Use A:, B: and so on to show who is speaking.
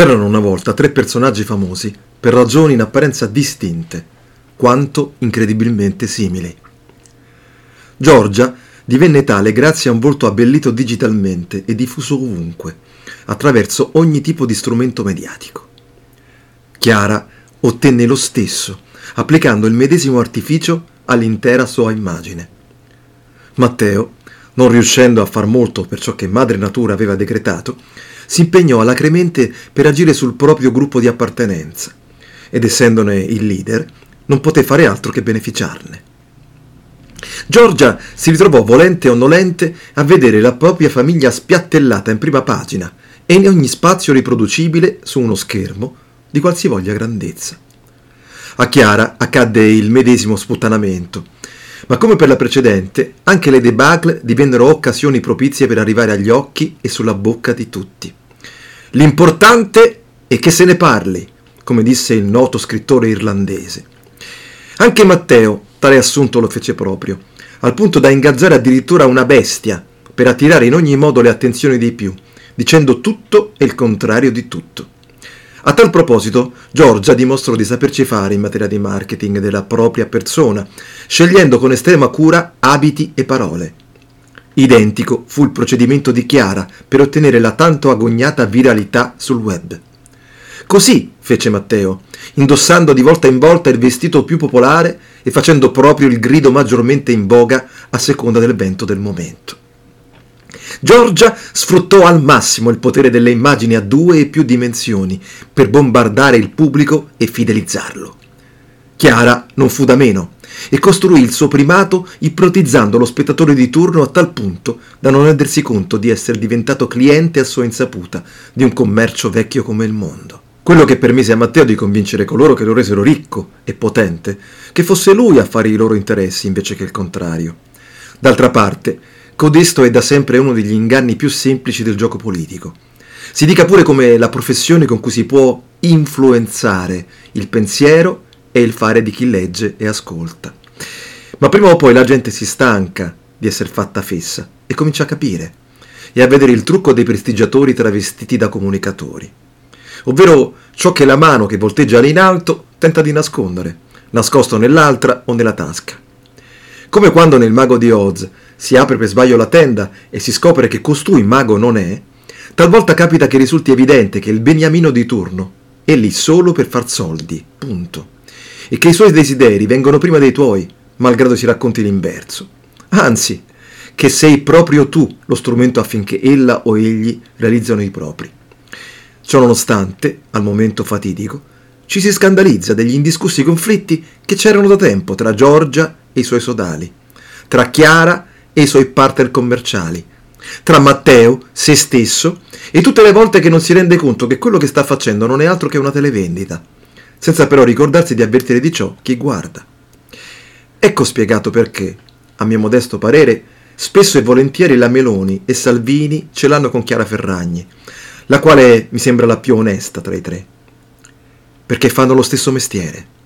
A: C'erano una volta tre personaggi famosi per ragioni in apparenza distinte, quanto incredibilmente simili. Giorgia divenne tale grazie a un volto abbellito digitalmente e diffuso ovunque, attraverso ogni tipo di strumento mediatico. Chiara ottenne lo stesso, applicando il medesimo artificio all'intera sua immagine. Matteo, non riuscendo a far molto per ciò che madre natura aveva decretato, si impegnò alacremente per agire sul proprio gruppo di appartenenza ed essendone il leader non poté fare altro che beneficiarne. Giorgia si ritrovò volente o nolente a vedere la propria famiglia spiattellata in prima pagina e in ogni spazio riproducibile su uno schermo di qualsivoglia grandezza. A Chiara accadde il medesimo sputtanamento, ma come per la precedente, anche le debacle divennero occasioni propizie per arrivare agli occhi e sulla bocca di tutti. L'importante è che se ne parli, come disse il noto scrittore irlandese. Anche Matteo tale assunto lo fece proprio, al punto da ingaggiare addirittura una bestia per attirare in ogni modo le attenzioni dei più, dicendo tutto e il contrario di tutto. A tal proposito, Giorgia dimostrò di saperci fare in materia di marketing della propria persona, scegliendo con estrema cura abiti e parole. Identico fu il procedimento di Chiara per ottenere la tanto agognata viralità sul web. Così fece Matteo, indossando di volta in volta il vestito più popolare e facendo proprio il grido maggiormente in voga a seconda del vento del momento. Giorgia sfruttò al massimo il potere delle immagini a due e più dimensioni per bombardare il pubblico e fidelizzarlo. Chiara non fu da meno e costruì il suo primato ipnotizzando lo spettatore di turno a tal punto da non rendersi conto di essere diventato cliente a sua insaputa di un commercio vecchio come il mondo. Quello che permise a Matteo di convincere coloro che lo resero ricco e potente, che fosse lui a fare i loro interessi invece che il contrario. D'altra parte, codesto è da sempre uno degli inganni più semplici del gioco politico. Si dica pure come la professione con cui si può influenzare il pensiero e il fare di chi legge e ascolta. Ma prima o poi la gente si stanca di essere fatta fessa e comincia a capire e a vedere il trucco dei prestigiatori travestiti da comunicatori, ovvero ciò che la mano che volteggia lì in alto tenta di nascondere, nascosto nell'altra o nella tasca. Come quando nel mago di Oz si apre per sbaglio la tenda e si scopre che costui mago non è, talvolta capita che risulti evidente che il beniamino di turno è lì solo per far soldi, punto e che i suoi desideri vengono prima dei tuoi, malgrado si racconti l'inverso. Anzi, che sei proprio tu lo strumento affinché ella o egli realizzano i propri. Ciononostante, al momento fatidico, ci si scandalizza degli indiscussi conflitti che c'erano da tempo tra Giorgia e i suoi sodali, tra Chiara e i suoi partner commerciali, tra Matteo, se stesso, e tutte le volte che non si rende conto che quello che sta facendo non è altro che una televendita senza però ricordarsi di avvertire di ciò chi guarda. Ecco spiegato perché, a mio modesto parere, spesso e volentieri la Meloni e Salvini ce l'hanno con Chiara Ferragni, la quale mi sembra la più onesta tra i tre, perché fanno lo stesso mestiere.